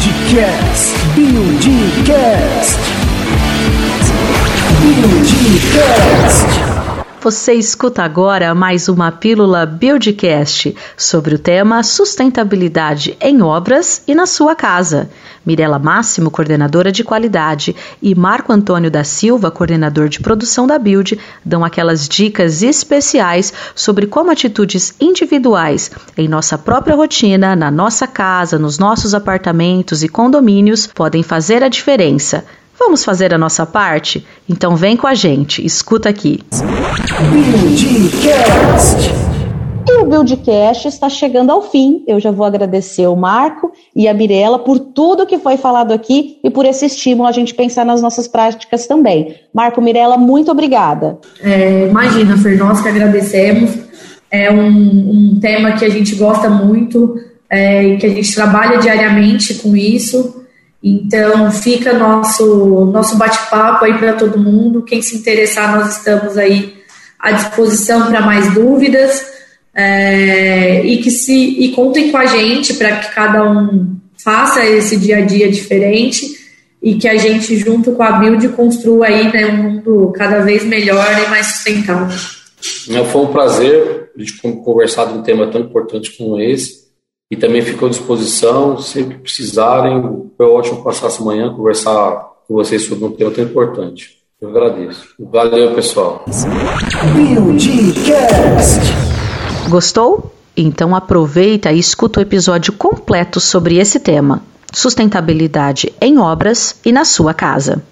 Buildcast. Buildcast. Você escuta agora mais uma pílula Buildcast sobre o tema sustentabilidade em obras e na sua casa. Mirela Máximo, coordenadora de qualidade, e Marco Antônio da Silva, coordenador de produção da Build, dão aquelas dicas especiais sobre como atitudes individuais em nossa própria rotina, na nossa casa, nos nossos apartamentos e condomínios podem fazer a diferença. Vamos fazer a nossa parte? Então vem com a gente, escuta aqui. Buildcast. E o Buildcast está chegando ao fim. Eu já vou agradecer o Marco e a Mirella por tudo que foi falado aqui e por esse estímulo a gente pensar nas nossas práticas também. Marco, Mirella, muito obrigada. É, imagina, Fer, nós que agradecemos. É um, um tema que a gente gosta muito é, e que a gente trabalha diariamente com isso. Então, fica nosso, nosso bate-papo aí para todo mundo. Quem se interessar, nós estamos aí à disposição para mais dúvidas. É, e que se e contem com a gente para que cada um faça esse dia a dia diferente e que a gente, junto com a Build, construa aí né, um mundo cada vez melhor e mais sustentável. Foi um prazer a gente conversar de um tema tão importante como esse e também fico à disposição, sempre que precisarem. Foi ótimo passar essa manhã, conversar com vocês sobre um tema tão importante. Eu agradeço. Valeu, pessoal. Buildcast. Gostou? Então aproveita e escuta o episódio completo sobre esse tema: sustentabilidade em obras e na sua casa.